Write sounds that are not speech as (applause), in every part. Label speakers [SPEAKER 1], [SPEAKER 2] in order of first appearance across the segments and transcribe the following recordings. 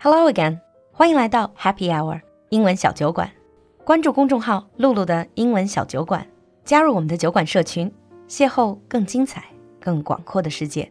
[SPEAKER 1] Hello again，欢迎来到 Happy Hour 英文小酒馆。关注公众号“露露的英文小酒馆”，加入我们的酒馆社群，邂逅更精彩、更广阔的世界。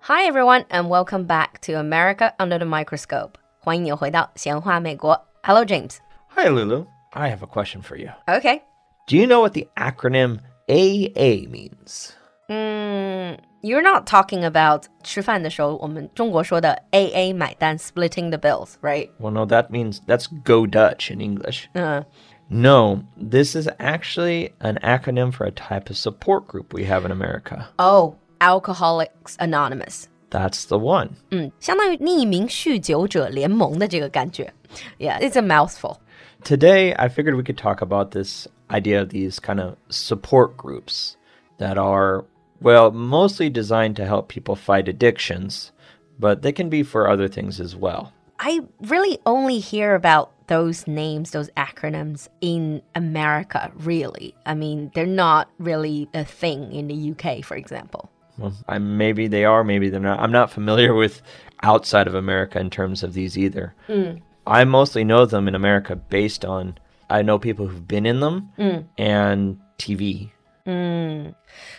[SPEAKER 1] Hi everyone, and welcome back to America Under the Microscope. 欢迎你回到闲话美国。Hello, James.
[SPEAKER 2] Hi, Lulu. I have a question for you.
[SPEAKER 1] Okay.
[SPEAKER 2] Do you know what the acronym AA means?
[SPEAKER 1] Mm, you're not talking about 吃饭的时候我们中国说的 AA 买单 splitting the bills, right?
[SPEAKER 2] Well, no, that means that's go Dutch in English.
[SPEAKER 1] Uh,
[SPEAKER 2] No, this is actually an acronym for a type of support group we have in America.
[SPEAKER 1] oh, Alcoholics Anonymous.
[SPEAKER 2] That's the one.
[SPEAKER 1] 嗯，相当于匿名酗酒者联盟的这个感觉。Yeah, it's a mouthful.
[SPEAKER 2] Today, I figured we could talk about this idea of these kind of support groups that are, well, mostly designed to help people fight addictions, but they can be for other things as well.
[SPEAKER 1] I really only hear about those names, those acronyms in America, really. I mean, they're not really a thing in the UK, for example.
[SPEAKER 2] Well, I, maybe they are, maybe they're not. I'm not familiar with outside of America in terms of these either. Mm. I mostly know them in America based on I know people who've been in them mm. and TV.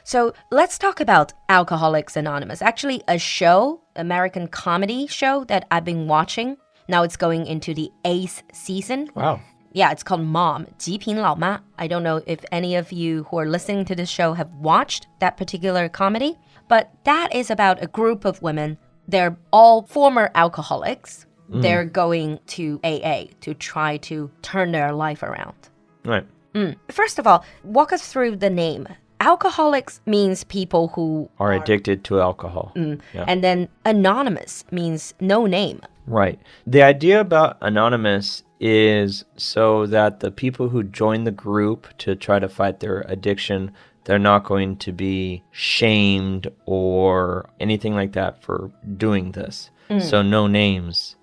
[SPEAKER 1] So let's talk about Alcoholics Anonymous. Actually, a show, American comedy show that I've been watching. Now it's going into the eighth season.
[SPEAKER 2] Wow.
[SPEAKER 1] Yeah, it's called Mom, 极品老妈. I don't know if any of you who are listening to this show have watched that particular comedy, but that is about a group of women. They're all former alcoholics. They're going to AA to try to turn their life around.
[SPEAKER 2] Right. Mm.
[SPEAKER 1] First of all, walk us through the name. Alcoholics means people who
[SPEAKER 2] Are addicted to alcohol. Mm. Yeah.
[SPEAKER 1] and then anonymous means no name.
[SPEAKER 2] Right. The idea about anonymous is so that the people who join the group to try to fight their addiction, they're not going to be shamed or anything like that for doing this. Mm. So no names.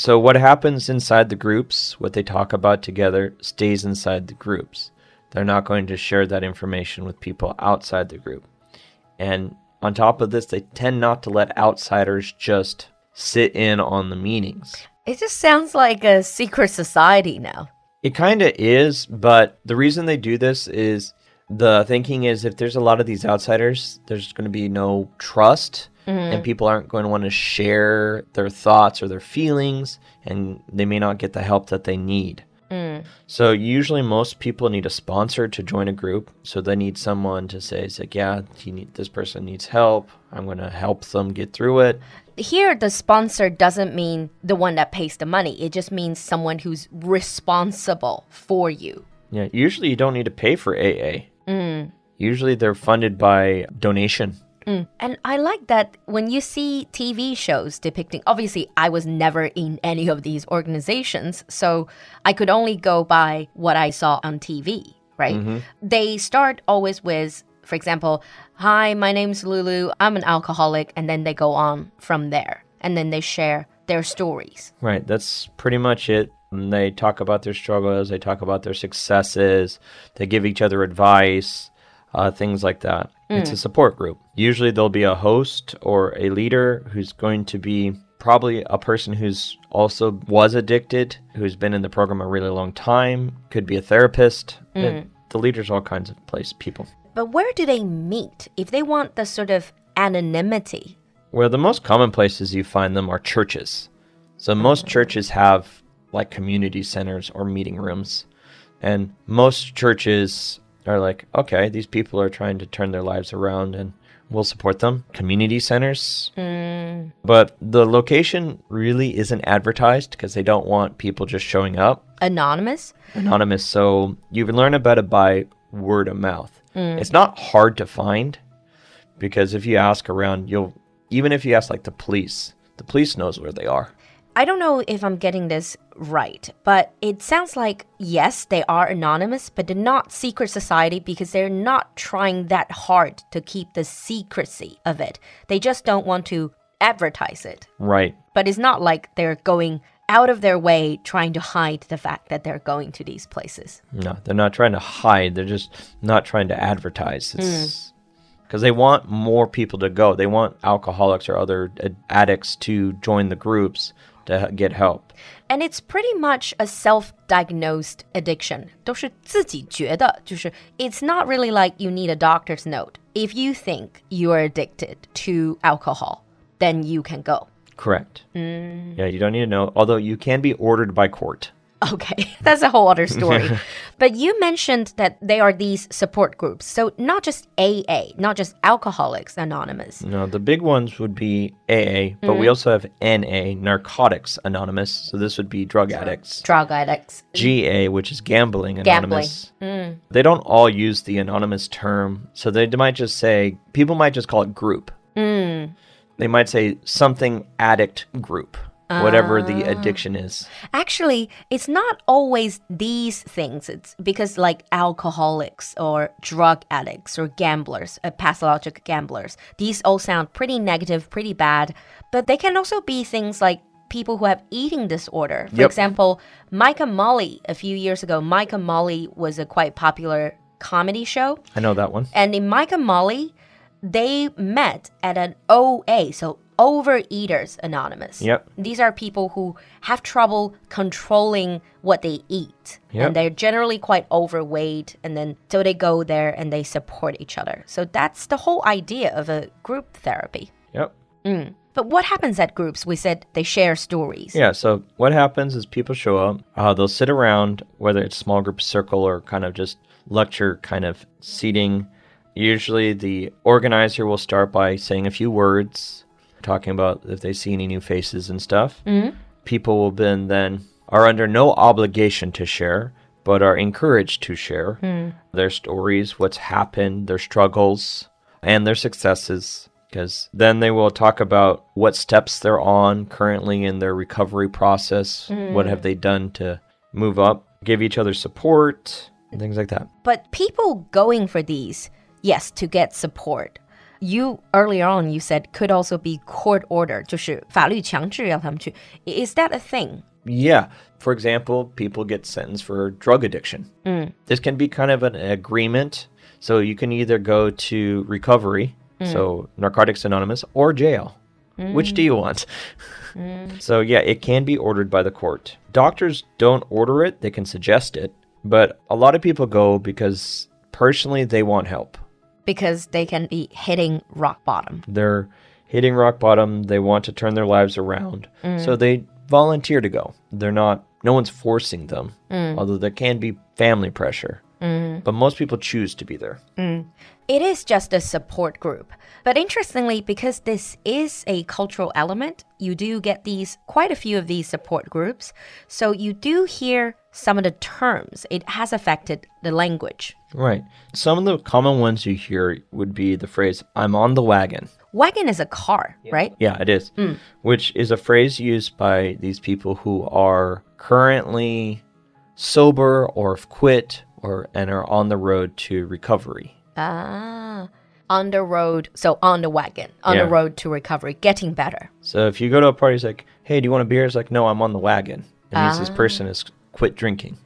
[SPEAKER 2] So what happens inside the groups, what they talk about together stays inside the groups. They're not going to share that information with people outside the group. And on top of this, they tend not to let outsiders just sit in on the meetings.
[SPEAKER 1] It just sounds like a secret society now.
[SPEAKER 2] It kind of is, but the reason they do this is the thinking is if there's a lot of these outsiders, there's going to be no trust, and mm-hmm. people aren't going to want to share their thoughts or their feelings, and they may not get the help that they need. Mm. So usually, most people need a sponsor to join a group. So they need someone to say, it's like, yeah, need, this person needs help. I'm going to help them get through it.
[SPEAKER 1] Here, the sponsor doesn't mean the one that pays the money. It just means someone who's responsible for you.
[SPEAKER 2] Yeah, usually you don't need to pay for AA. Usually they're funded by donation. Mm.
[SPEAKER 1] And I like that when you see TV shows depicting, obviously, I was never in any of these organizations, so I could only go by what I saw on TV, right? Mm-hmm. They start always with, for example, Hi, my name's Lulu, I'm an alcoholic, and then they go on from there. And then they share their stories.
[SPEAKER 2] Right, that's pretty much it. And they talk about their struggles, they talk about their successes, they give each other advice, uh, things like that. It's a support group. Usually there'll be a host or a leader who's going to be probably a person who's also was addicted, who's been in the program a really long time, could be a therapist. It- the leader's all kinds of place people.
[SPEAKER 1] But where do they meet if they want the sort of anonymity?
[SPEAKER 2] Well, the most common places you find them are churches. So most churches have like community centers or meeting rooms. And most churches are like, okay, these people are trying to turn their lives around and we'll support them. Community centers. Mm. But the location really isn't advertised because they don't want people just showing up
[SPEAKER 1] Anonymous?
[SPEAKER 2] anonymous. So you learn about it by word of mouth. Mm. It's not hard to find because if you ask around, you'll even if you ask like the police, the police knows where they are.
[SPEAKER 1] I don't know if I'm getting this right, but it sounds like yes, they are anonymous, but they're not secret society because they're not trying that hard to keep the secrecy of it. They just don't want to advertise it.
[SPEAKER 2] Right.
[SPEAKER 1] But it's not like they're going out of their way trying to hide the fact that they're going to these places.
[SPEAKER 2] No, they're not trying to hide. They're just not trying to advertise. It's hmm. because they want more people to go. They want alcoholics or other ad- addicts to join the groups to h- get help.
[SPEAKER 1] And it's pretty much a self-diagnosed addiction. 都是自己觉得，就是 it's not really like you need a doctor's note. If you think you are addicted to alcohol, then you can go.
[SPEAKER 2] Correct. Yeah, you don't need to know. Although you can be ordered by court.
[SPEAKER 1] Okay, (laughs) that's a whole other story. (laughs) but you mentioned that they are these support groups. So not just AA, not just Alcoholics Anonymous.
[SPEAKER 2] No, the big ones would be AA, but we mm-hmm. also have NA, Narcotics Anonymous. So this would be drug addicts.
[SPEAKER 1] Drug addicts.
[SPEAKER 2] GA, which is Gambling Anonymous.
[SPEAKER 1] Gambling.
[SPEAKER 2] Anonymous. Mm. They don't all use the anonymous term. So they might just say, people might just call it group. Mm. They might say something addict group, whatever the addiction is.
[SPEAKER 1] Actually, it's not always these things. It's because like alcoholics or drug addicts or gamblers, uh, pathologic gamblers. These all sound pretty negative, pretty bad, but they can also be things like people who have eating disorder. For
[SPEAKER 2] Yep.
[SPEAKER 1] example, and Molly a few years ago, and Molly was a quite popular comedy show.
[SPEAKER 2] I know that one.
[SPEAKER 1] And in and Molly, they met at an OA, so Overeaters Anonymous.
[SPEAKER 2] Yep.
[SPEAKER 1] These are people who have trouble controlling what they eat.
[SPEAKER 2] Yep.
[SPEAKER 1] And they're generally quite overweight. And then so they go there and they support each other. So that's the whole idea of a group therapy.
[SPEAKER 2] Yep.
[SPEAKER 1] But what happens at groups? We said they share stories.
[SPEAKER 2] Yeah, so what happens is people show up, uh, they'll sit around, whether it's small group circle or kind of just lecture kind of seating. Usually the organizer will start by saying a few words, talking about if they see any new faces and stuff. Mm-hmm. People will then, then are under no obligation to share, but are encouraged to share hmm. their stories, what's happened, their struggles, and their successes. Because then they will talk about what steps they're on currently in their recovery process. What have hmm. they done to move up? Give each other support, and things like that.
[SPEAKER 1] But people going for these, yes, to get support You earlier on you said could also be court order, 就是法律强制要他们去. Is that a thing?
[SPEAKER 2] Yeah. For example, people get sentenced for drug addiction. This can be kind of an agreement. So you can either go to recovery, so Narcotics Anonymous, or jail. Which do you want? so, (laughs) yeah, it can be ordered by the court. Doctors don't order it, they can suggest it. But a lot of people go because personally they want help.
[SPEAKER 1] Because they can be hitting rock bottom.
[SPEAKER 2] They're hitting rock bottom. They want to turn their lives around. Mm. So they volunteer to go. They're not, no one's forcing them, mm. although there can be family pressure. Mm-hmm. But most people choose to be there. Mm.
[SPEAKER 1] It is just a support group. But interestingly, because this is a cultural element, you do get these quite a few of these support groups. So you do hear some of the terms. It has affected the language.
[SPEAKER 2] Right. Some of the common ones you hear would be the phrase, I'm on the wagon.
[SPEAKER 1] Wagon is a car, right?
[SPEAKER 2] Yeah, it is. Mm. Which is a phrase used by these people who are currently sober or have quit or and are on the road to recovery.
[SPEAKER 1] Ah, on the road. So on the wagon, on the road to recovery, getting better.
[SPEAKER 2] So if you go to a party, it's like, hey, do you want a beer? It's like, no, I'm on the wagon. It means this person has quit drinking.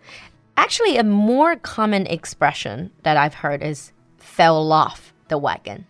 [SPEAKER 1] Actually, a more common expression that I've heard is fell off the wagon.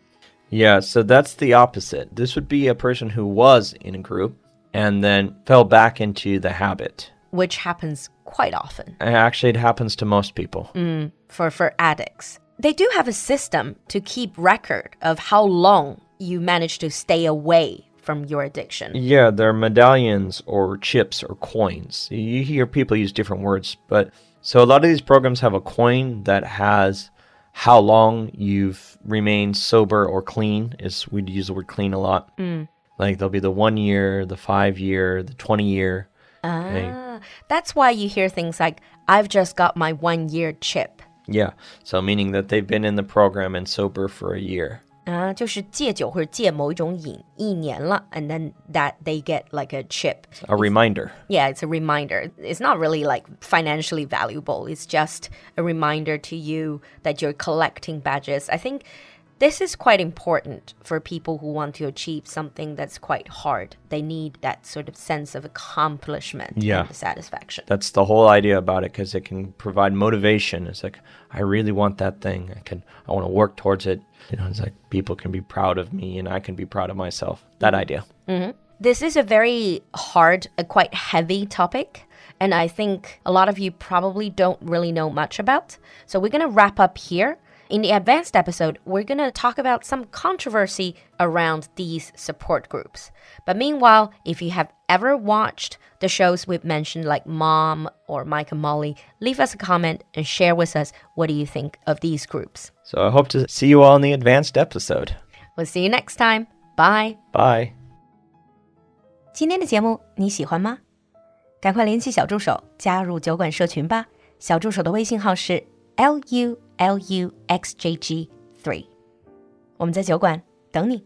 [SPEAKER 2] Yeah, so that's the opposite. This would be a person who was in a group and then fell back into the habit.
[SPEAKER 1] Which happens quite often
[SPEAKER 2] Actually, it happens to most people.
[SPEAKER 1] Mm, for, for addicts. They do have a system to keep record of how long you manage to stay away from your addiction.
[SPEAKER 2] Yeah, they're medallions or chips or coins. You hear people use different words, but so a lot of these programs have a coin that has how long you've remained sober or clean. Is we'd use the word clean a lot. Mm. Like there'll be the one year, the five year, the twenty year. Ah. Okay.
[SPEAKER 1] Ah, that's why you hear things like, I've just got my one year chip.
[SPEAKER 2] Yeah, so meaning that they've been in the program and sober for a year.
[SPEAKER 1] 啊，就是戒酒或者戒某一种瘾一年了，and then that they get like a chip.
[SPEAKER 2] A reminder.
[SPEAKER 1] Yeah, it's a reminder. It's not really like financially valuable. It's just a reminder to you that you're collecting badges. I think this is quite important for people who want to achieve something that's quite hard. They need that sort of sense of accomplishment
[SPEAKER 2] Yeah.
[SPEAKER 1] and satisfaction.
[SPEAKER 2] That's the whole idea about it because it can provide motivation. It's like I really want that thing. I can I want to work towards it. You know, it's like people can be proud of me and I can be proud of myself. That idea. Mm-hmm.
[SPEAKER 1] This is a very hard, a quite heavy topic, and I think a lot of you probably don't really know much about. So we're going to wrap up here In the advanced episode, we're going to talk about some controversy around these support groups. But meanwhile, if you have ever watched the shows we've mentioned, like Mom or Mike and Molly, leave us a comment and share with us what do you think of these groups.
[SPEAKER 2] So I hope to see you all in the advanced episode.
[SPEAKER 1] We'll see you next time. Bye.
[SPEAKER 2] Bye.
[SPEAKER 1] 今天的节目你喜欢吗？赶快联系小助手加入酒馆社群吧。小助手的微信号是 l u l u x j g three，我们在酒馆等你。